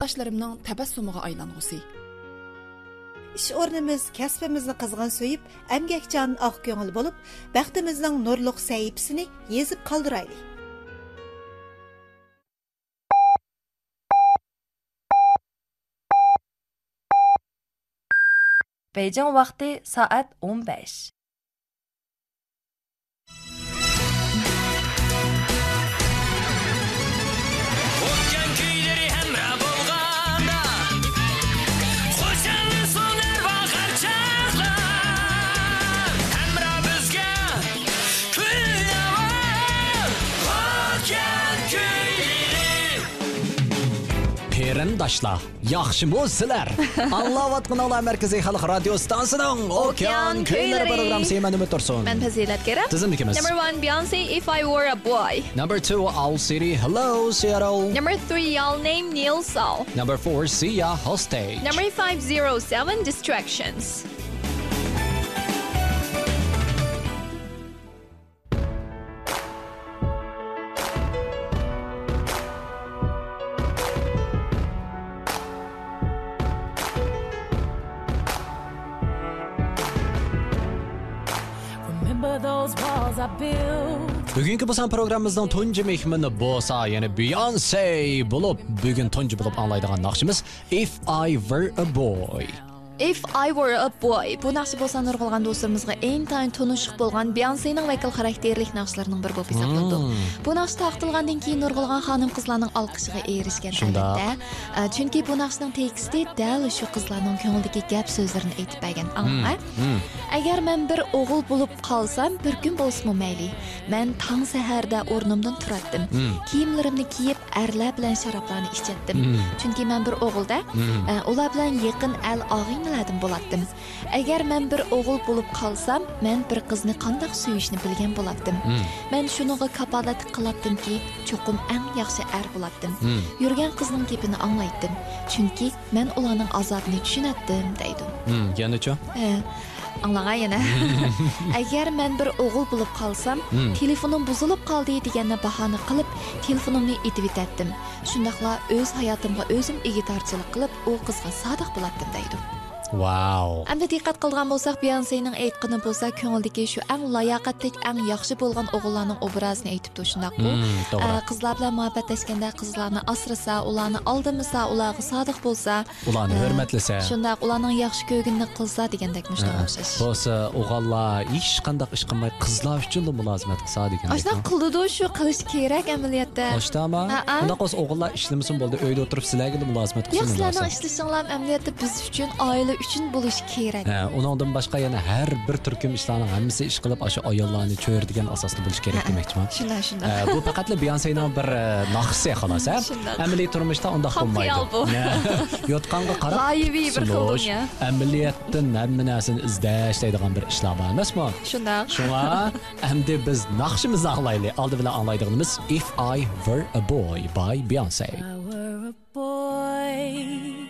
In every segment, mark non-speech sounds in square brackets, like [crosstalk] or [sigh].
yurtdoshlarimning tabassumiga aylangusi ish o'rnimiz kasbimizni qizg'in so'yib amgakchan ақ көңіл bo'lib baxtimizning нұрлық sahifasini езіп qoldiraylik Бейжің вақты саат 15. кәрәмдашлар яхшы булсызлар аңлаваткан ала мәркәзи халык радио станцияның океан көйләре программасы мен үмет торсын мен фазилат керәм тизим икебез number 1 Beyonce if I were a boy number 2 Owl City hello Seattle number 3 I'll name Neil Saul number 4 Sia Hostage number 507 Distractions bugungi bo'lsa programmamizning tunji mehmoni bo'lsa ya'ni beyonce bo'lib bugun tunji bo'lib anglaydigan naqshimiz if i were a boy. If I Were a Boy. Бу нақсы болса нұрғылған досымызға ең тайын тонышық болған Бейонсейнің вайкал характерлік нақсыларының бірі болып есапланды. Бу нақсы тақтылғанден кейін нұрғылған ханым қызланың алқышыға ерішкен әлбәтті. Чүнки бұл нақсының тексті дәл үшу қызланың көңілдегі гәп сөздерін айтып бәген. Аңға? Әгер мен бір оғыл болып қалсам, бір күн болсымы мәйлі. Мен таң сәһәрдә орнымнан тұраттым. киімдерімді киіп, әрлә білән шарапланы ішчеттім. Чүнки мен бір оғылда, олар білән еқін әл ағын nimalardan bo'lardim. Agar men bir o'g'il bo'lib qolsam men bir qizni qandoq suyishni bilgan bo'lardim. Men shuniga kapolat qilardimki cho'qim eng yaxshi er bo'lardim. Yurgan qizning gapini anglaydim chunki men ularning azobini tushunatdim deydi yanachi anglagan yana [laughs] agar men bir o'g'il bo'lib qolsam telefonim buzilib qoldi deganni bahona qilib telefonimni etib etatdim shundoqla o'z hayotimga o'zim egitorchilik qilib u qizga sodiq bo'lardim deydi Wow. Endi diqqat qilgan bo'lsak, Beyoncening aytqini bo'lsa, ko'ngildagi shu eng layoqatli, eng yaxshi bo'lgan o'g'illarning obrazini aytibdi shundaqku. Qizlar bilan muhabbatlashganda qizlarni asrasa, ularni aldamasa, ularga sodiq bo'lsa, ularni hurmatlasa, shundaq ularning yaxshi ko'rginini qilsa degandek mushunday o'xshash. Bo'lsa, o'g'illar hech qanday ish qilmay qizlar uchun mulozimat qilsa degan. Shunday qildi shu qilish kerak amaliyotda. Oshdami? Unda qos o'g'illar ishlamasin bo'ldi, uyda o'tirib sizlarga mulozimat qilsin. Yo'q, sizlarning ishlashinglar amaliyotda biz uchun oila uchun bo'lishi kerak. Undan boshqa yana har bir turkum ishlarni hammasi ish qilib o'sha ayollarni cho'rdigan asosda bo'lishi kerak demoqchiman. Shunday shunday bu faqatli beyonseni bir naqsi xolos amaliy turmushda undoq bo'lmaydi. yotqanga qarab g'oyibiy bir xil amaliyotdan hamma narsani izlash deydigan bir ishlar bor emasmi? Shundoq shunga endi biz naqshimizni anglaylik. Oldi bilan anglaydiganimiz if i were a boy by beyonce I were a boy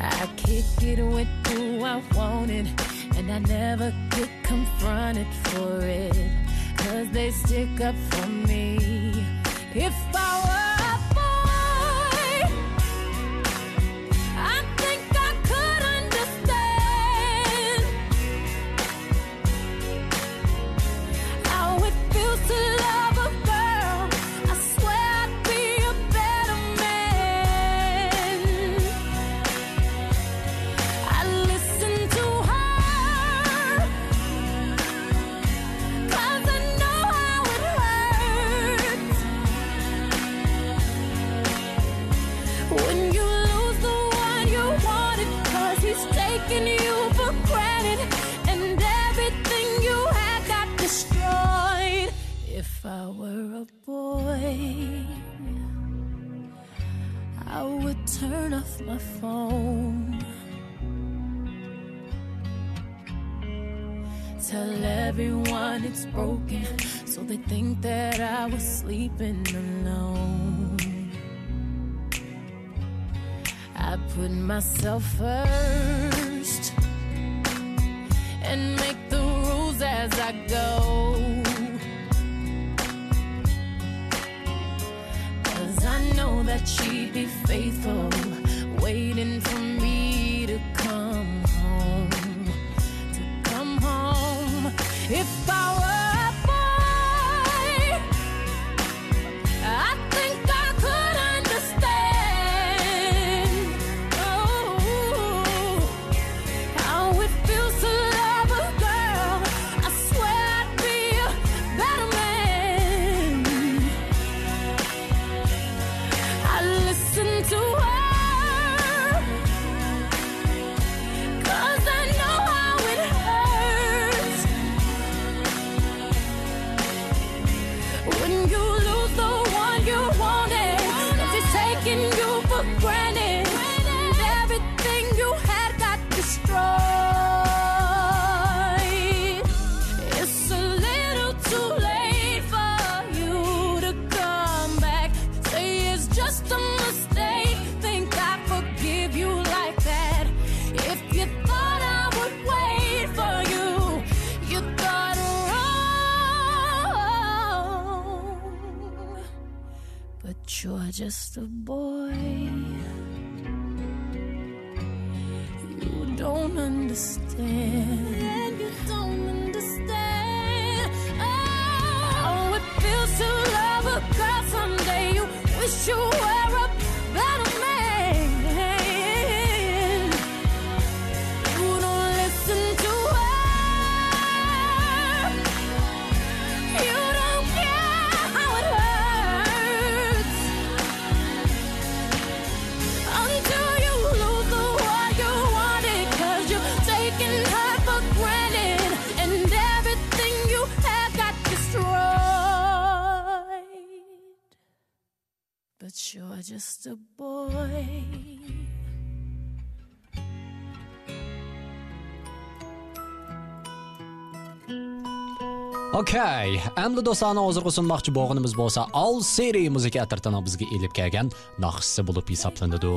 I kick it with who I wanted, and I never get confronted for it. Cause they stick up for me. If I granted, and everything you had got destroyed. If I were a boy, I would turn off my phone. Tell everyone it's broken, so they think that I was sleeping alone. I put myself first and make the rules as I go. Cause I know that she'd be faithful, waiting for me to come home. To come home. If understand. Okay, endi do'stlarni hozirgi sunmoqchi bo'lganimiz bo'lsa All City muzika atratidan bizga elib kelgan naqshisi bo'lib hisoblanadi.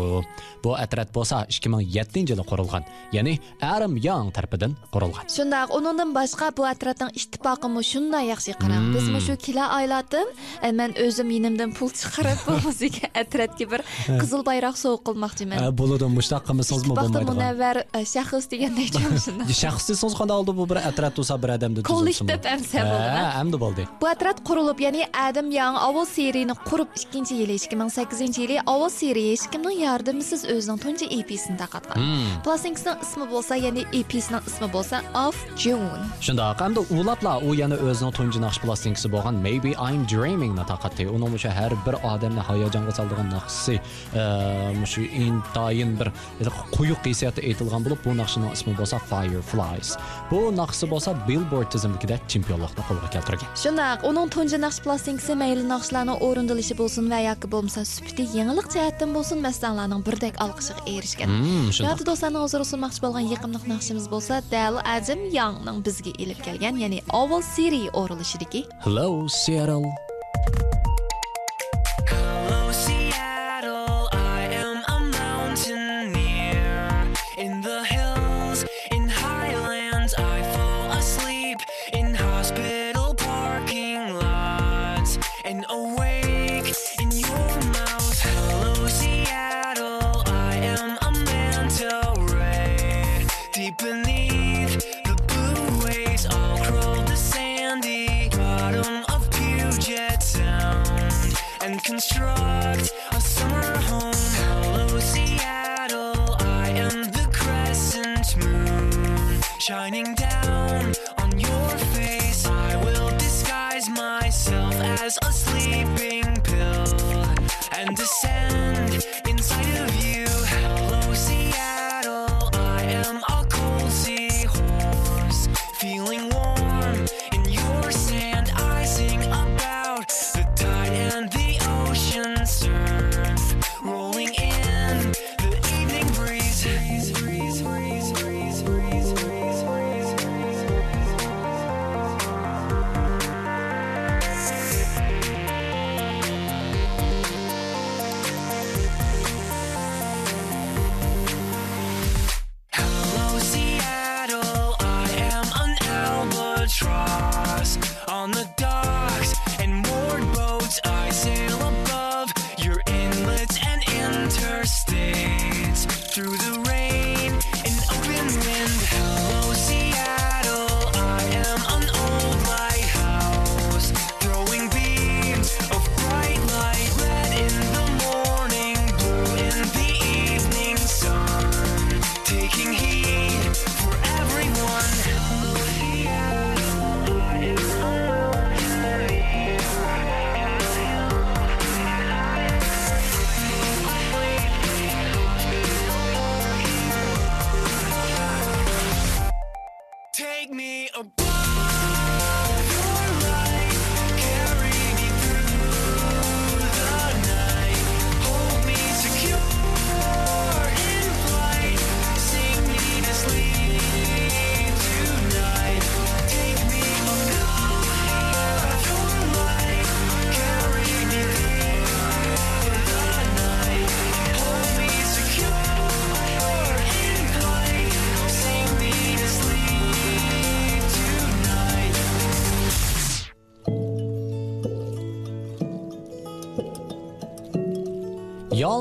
Bu atrat bo'lsa 2007-yili qurilgan, ya'ni Adam Young tarafidan qurilgan. Shundaq, uningdan boshqa bu atratning ittifoqimi shunday yaxshi qarang. Biz shu kila oylatim, men o'zim yinimdan pul chiqarib bu [laughs] muzika atratga bir qizil bayroq sovg'a qilmoqchiman. E, Bo'ladi, mushtaq qilmasangiz Ittifoqda bo'lmaydi. munavvar e, shaxs degandek [laughs] shunday. Shaxsiy so'z qanday oldi bu bir atrat bo'lsa bir odamda Kollektiv amsa bo'ldi. Ha, endi bo'ldi. Bu atrat qurilib, ya'ni Adam Young Avol seriyani qurib 2-yili 2008-yili Avol seriya kimning yordamisiz o'zining tunji EP-sini tarqatgan. Plastinkasining ismi bo'lsa, ya'ni EP-sining ismi bo'lsa Of June. Shundoq, hamda ulabla u yana o'zining tunji naqsh plastinkasi bo'lgan Maybe I'm Dreaming ni taqatdi. Uni o'sha har bir odamni hayajonga soladigan naqshisi, shu intayin bir quyuq hissiyatda aytilgan bo'lib, bu naqshning ismi bo'lsa Fireflies. Bu naqshi bo'lsa Billboard tizimidagi chempionlikni qo'lga keltirgan. Shundaq, uning tunji naqsh plastinkasi mayli naqshlarning o'rindilishi bo'lsin va yoki bo'lmasa sufiti yangilik jihatdan bo'lsin masdanlarning birdek olqishiga erishgan. Hmm, shundoq. Yo'q, do'stlarning hozir sunmoqchi bo'lgan yiqimliq naqshimiz bo'lsa, Dal Adam Youngning bizga elib kelgan, ya'ni Oval City o'rilishidagi Hello Seattle.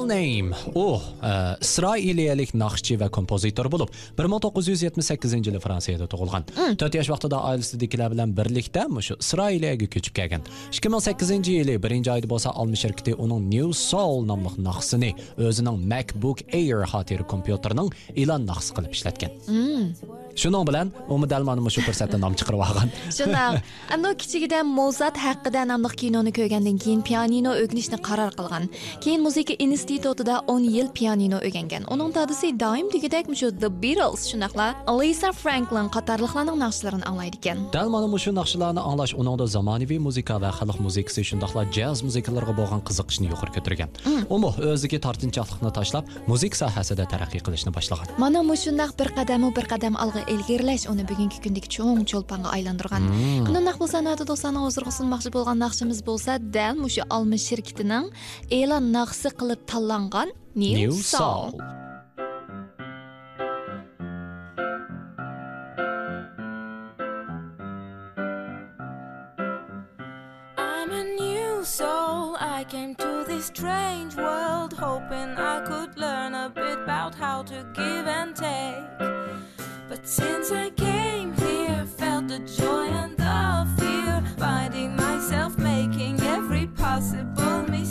Name. U e, isroiliyalik naqshchi va kompozitor bo'lib 1978 yili fransiyada tug'ilgan. 4 yosh vaqtida oilasidagilar bilan birlikda shu isroiliyaga ko'chib kelgan. 2008 yili 1 oyda bo'lsa olmi shirkati uning new soul nomli naqsini o'zining macbook air xotira kompyuterining e'lon naqsi qilib ishlatgan shuning bilan u dal mana shu fursatda nom chiqarib olgan Shundoq. [laughs] Anu kichigida Mozart haqida nomli kinoni ko'rgandan keyin pianino o'rganishni qaror qilgan. Keyin muzika institutida 10 yil pianino o'rgangan. Uning dadasi doim degidek shu The Beatles shunaqla Lisa Franklin qatorliqlarning naqshlarini anglaydi ekan. Dal mana shu naqshlarni anglash uningda zamonaviy muzika va xalq muzikasi shundoqla jaz muzikalarga bo'lgan qiziqishni yuqori ko'targan. U o'ziga tortinchoqlikni tashlab, muzika sohasida taraqqiy qilishni boshlagan. Mana mushundoq bir qadam bir qadam olg'a аны оны бүгінгі бүгүнкү чоң чолпанға айландырған. мындан акбыл болса, токсонун озургусун болгон накшыбыз болсо дал мушу алмыш ширкетинин элан нақсы I'm a new soul I came to this strange world hoping I could learn a bit about how to give and take. Since I came here, felt the joy and the fear, finding myself making every possible mistake.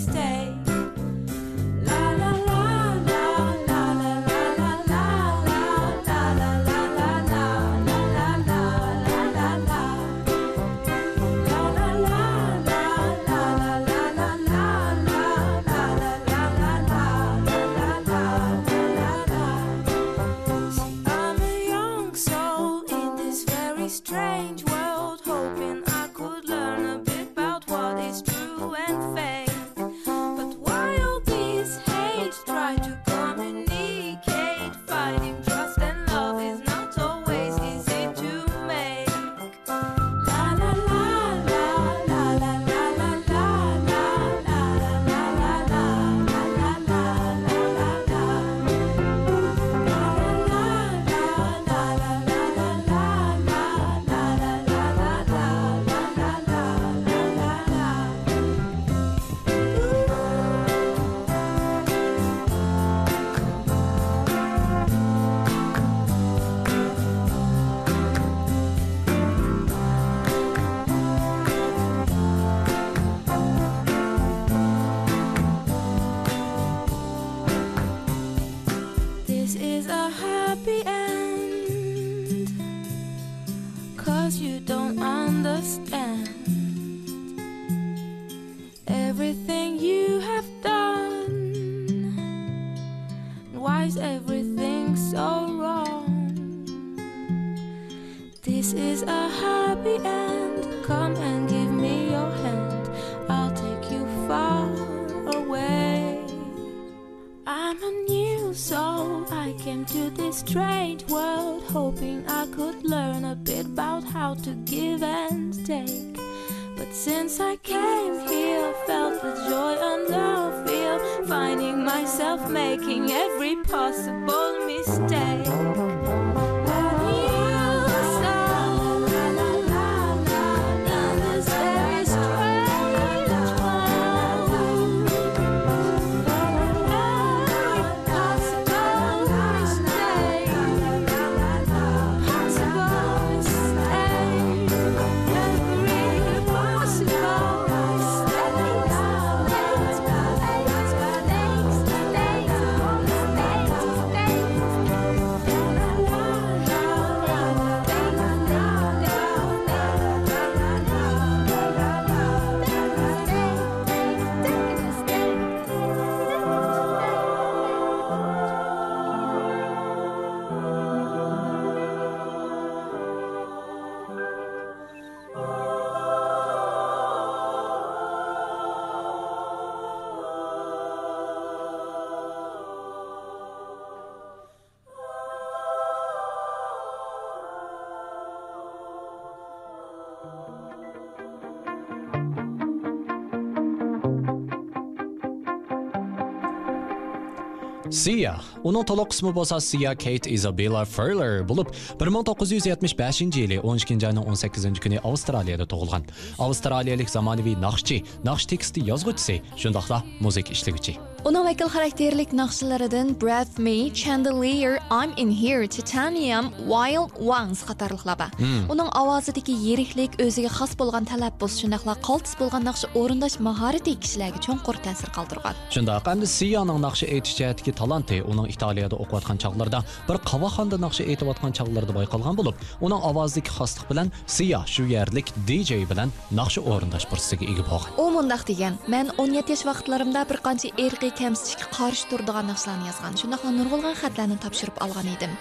Sia. Унун толук кысмы болсо Sia Kate Isabella Furler болуп, 1975-жылы 12 айнын 18-күнү Австралияда тугулган. Австралиялык заманеви нақшчы, нақш тексти язгычысы, шундакла музыка иштегичи. Унун вакил характерлик нақшыларыдан Breath Me, Chandelier I'm in Here, Titanium, Wild Ones qatorliqlar bor. Uning ovozidagi yiriklik, o'ziga xos bo'lgan talaffuz, shundaqla qaltis bo'lgan naqsh o'rindash mahorati kishilarga cho'nqur ta'sir qoldirgan. Shundoq endi Siyaning naqshi aytish jihatdagi talanti uning Italiyada o'qiyotgan chog'larida bir qavaxonda naqshi aytayotgan chog'larida bayqalgan bo'lib, uning ovozidagi xoslik bilan Siya shu yerlik DJ bilan naqshi o'rindash fursatiga ega bo'lgan. u mundaq degan man 17 yosh vaqtlarimda bir qancha erkiy kamsitishga qarshi turadigan naqshlarni yozgan shundaqla nurg'ulg'an xatlarni topshirib olgan edim.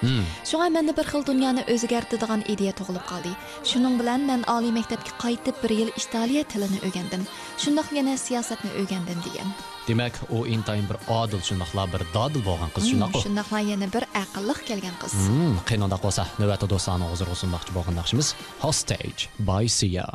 Shunga menda bir xil dunyoni o'zgartiradigan ideya tug'ilib qoldi. Shuning bilan man oliy maktabga qaytib bir yil italiya tilini o'rgandim. Shundoq yana siyosatni o'rgandim degan. Demak, u intayin bir odil shundoqla bir dodil bo'lgan qiz shundoq. shundoqla yana bir aqlliq kelgan qiz. Hmm, qiynoqda bo'lsa, navbatda do'stlarni hozir sunmoqchi bo'lgan naqshimiz Hostage by Sia.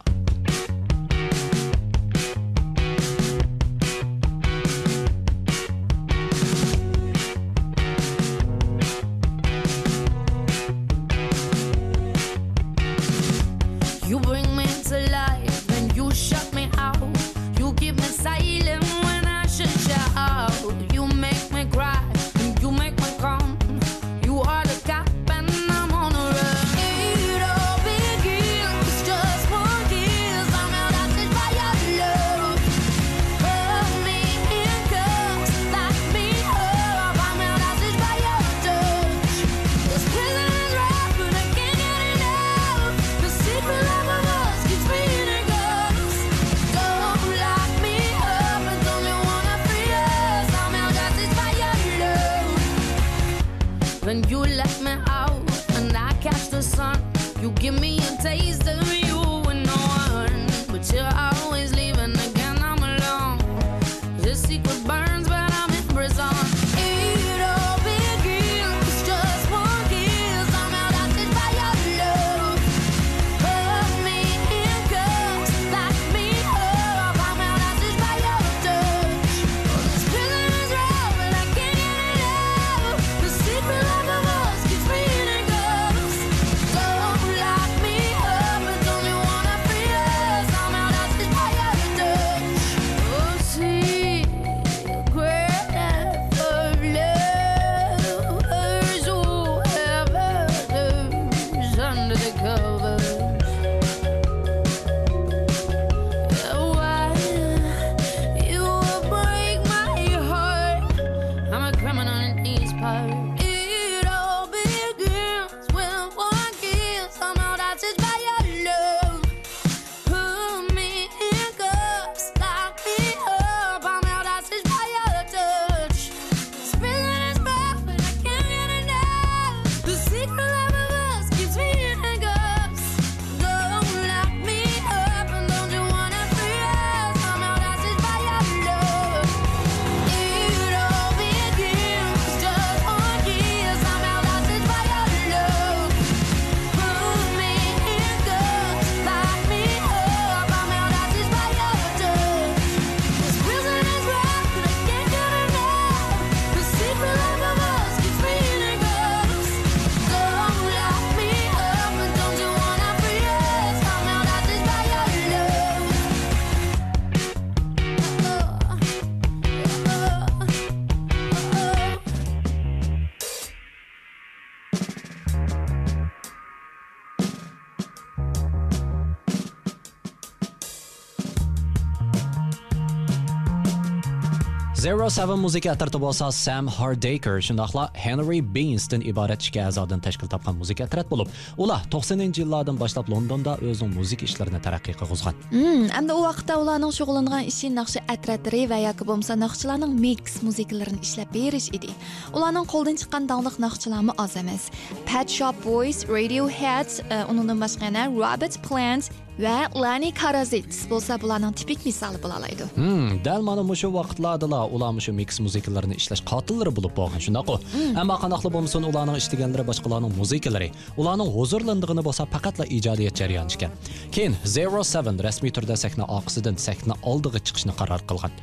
Zero Seven musiqa tartibi bo'lsa Sam Hardaker shundoqla Henry Beansdan iborat ikki a'zodan tashkil topgan musiqa atrat bo'lib, ular 90-yillardan boshlab Londonda o'zining musiqa ishlarini taraqqiy qilg'izgan. Hmm, endi u vaqtda ularning shug'ullangan ishi naqsha atratlari va yoki bo'lmasa naqshalarning mix musiqalarini ishlab berish edi. Ularning qo'ldan chiqqan davliq naqshlarmi oz emas. Pet Shop Boys, Radiohead, uh, undan boshqa yana Robert Plant va Lani Karazits bo'lsa bularning tipik misoli bo'la oladi. Hmm, dal mana mushu vaqtlarda ular mushu mix musiqalarini ishlash qotillari bo'lib bo'lgan, shundaqo. Ammo qanaqli bo'lmasin, ularning ishlaganlari boshqalarning musiqalari, ularning huzurlandigini bo'lsa faqatla ijodiyat jarayoni ekan. Keyin Zero Seven rasmiy turda sahna oqisidan sahna oldiga chiqishni qaror qilgan.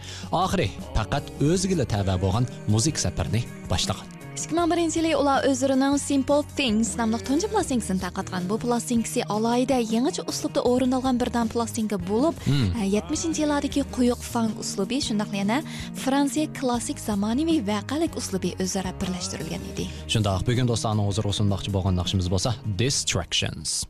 Oxiri faqat o'ziga tava bo'lgan musiq safarini boshlagan. эки миң биринчи yili ular o'zlarining simple things nomli tunji plastinkasini tarqatgan. Bu plastinkasi alohida yangicha uslubda o'rnalgan birdan plastinka bo'lib hmm. e, yetmishinchi yillardagi quyuq fang uslubi shundoq yana fransiya klassik zamonaviy vaqalik uslubi o'zaro birlashtirilgan edi. Shundoq bugun do'stlarni hozir o'sindaqchi bo'lgan naqshimiz bo'lsa distractions.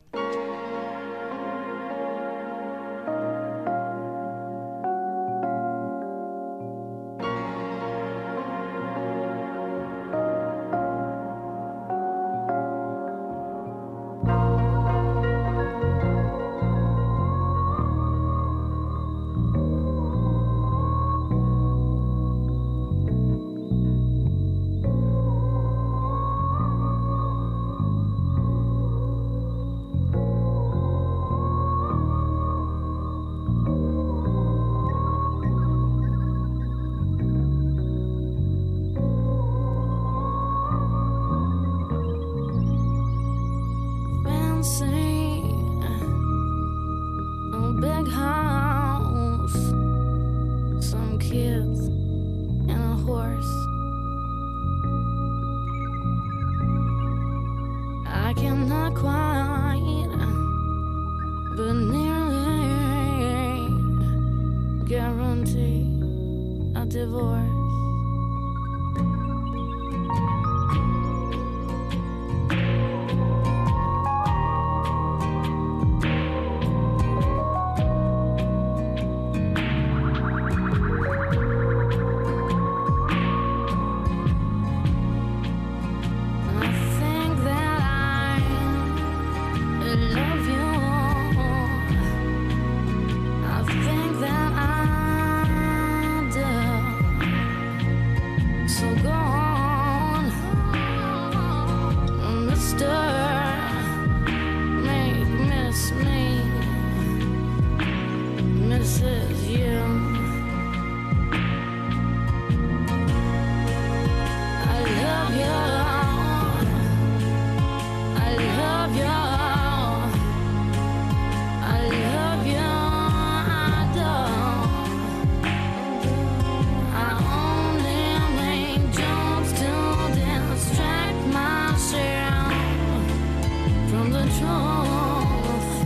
chance,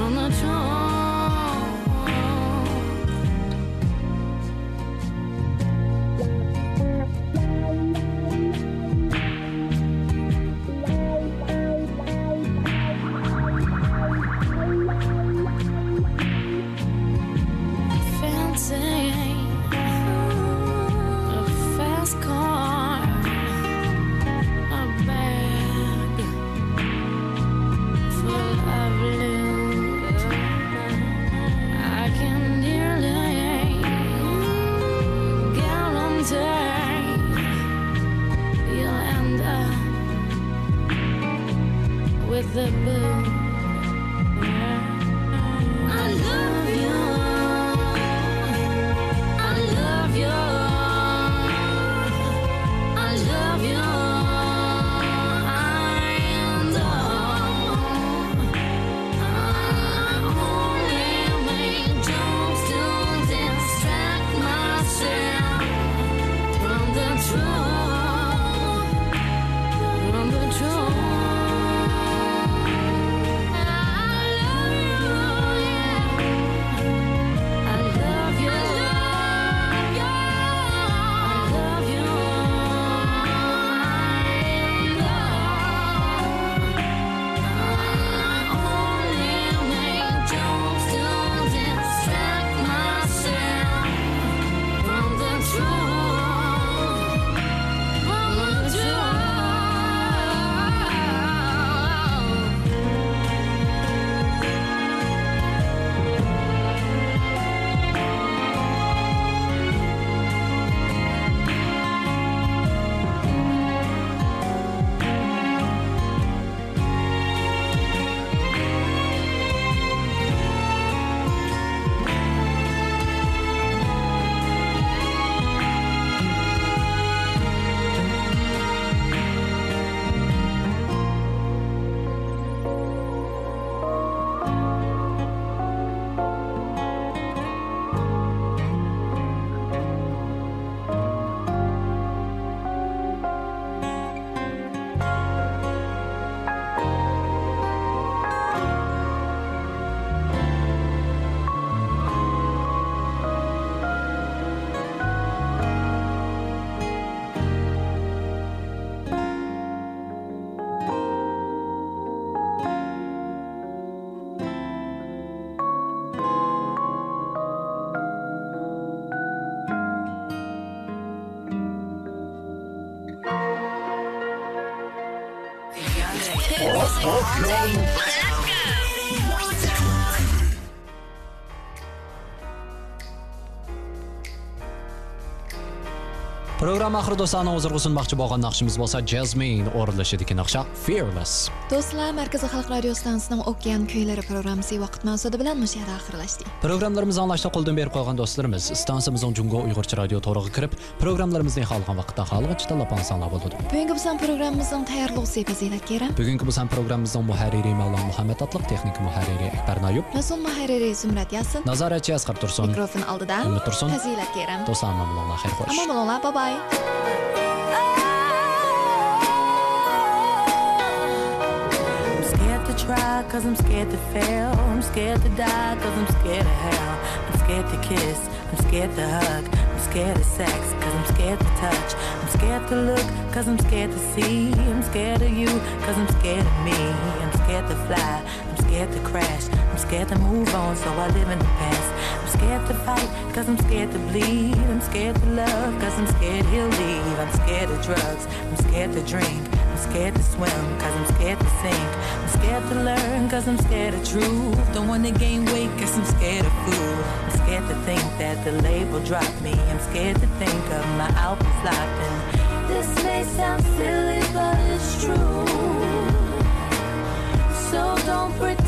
on a chance. Offline. Program oxiri do'stlarni hozirga sunmoqchi bo'lgan naqshimiz bo'lsa Jasmine o'rinlashidagi naqsha Fearless. Do'stlar, Markaziy Xalq radio stantsiyasining Okean kuylari programmasi vaqt mavzudi bilan mush yerda oxirlashdik. Programmalarimizni anglashda qo'ldan berib qo'ygan do'stlarimiz stansiyamizning Jungo Uyg'urcha radio to'rig'iga kirib, programmalarimizni xohlagan vaqtda xohlagancha tanlab olsanglar bo'ladi. Bugungi bizning programmamizning tayyorlovchisi Fazilat Keram, Bugungi bizning programmamizning muharriri Mavlon Muhammad Atliq, texnik muharriri Akbar Nayub, mas'ul muharriri Zumrat Yasin, nazoratchi Asqar Tursun. mikrofon oldida Tursun. Fazilat Keram. Do'stlar, mamnunlar, xayr xo'sh. Amon bo'linglar, bye bye. I'm scared to try cause I'm scared to fail. I'm scared to die cause I'm scared of hell. I'm scared to kiss, I'm scared to hug. I'm scared of sex cause I'm scared to touch. I'm scared to look cause I'm scared to see. I'm scared of you cause I'm scared of me. I'm scared to fly, scared to crash. I'm scared to move on so I live in the past. I'm scared to fight cause I'm scared to bleed. I'm scared to love cause I'm scared he'll leave. I'm scared of drugs, I'm scared to drink. I'm scared to swim cause I'm scared to sink. I'm scared to learn cause I'm scared of truth. Don't wanna gain weight cause I'm scared of food. I'm scared to think that the label dropped me. I'm scared to think of my album flopping. This may sound silly but it's true. So don't pretend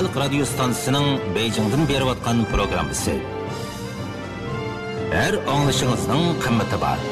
халық радио Бейжіңден беріп атқан программасы. Әр аңлышыңызның қымметі бар.